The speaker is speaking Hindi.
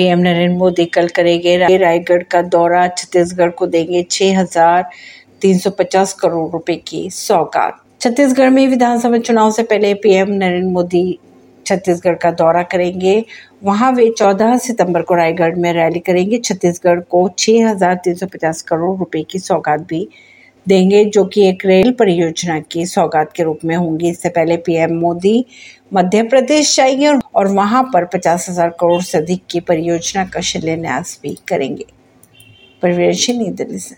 पीएम नरेंद्र मोदी कल करेंगे रायगढ़ का दौरा छत्तीसगढ़ को देंगे छह हज़ार तीन सौ पचास करोड़ रुपए की सौगात। छत्तीसगढ़ में विधानसभा चुनाव से पहले पीएम नरेंद्र मोदी छत्तीसगढ़ का दौरा करेंगे। वहाँ वे 14 सितंबर को रायगढ़ में रैली करेंगे। छत्तीसगढ़ को 6,350 करोड़ रुपए की सौगात भी देंगे, जो कि एक रेल परियोजना की सौगात के रूप में होंगी। इससे पहले पीएम मोदी मध्य प्रदेश जाएँगे और वहाँ पर पचास हज़ार करोड़ से अधिक की परियोजना का शिलान्यास भी करेंगे। परवीन नई दिल्ली से।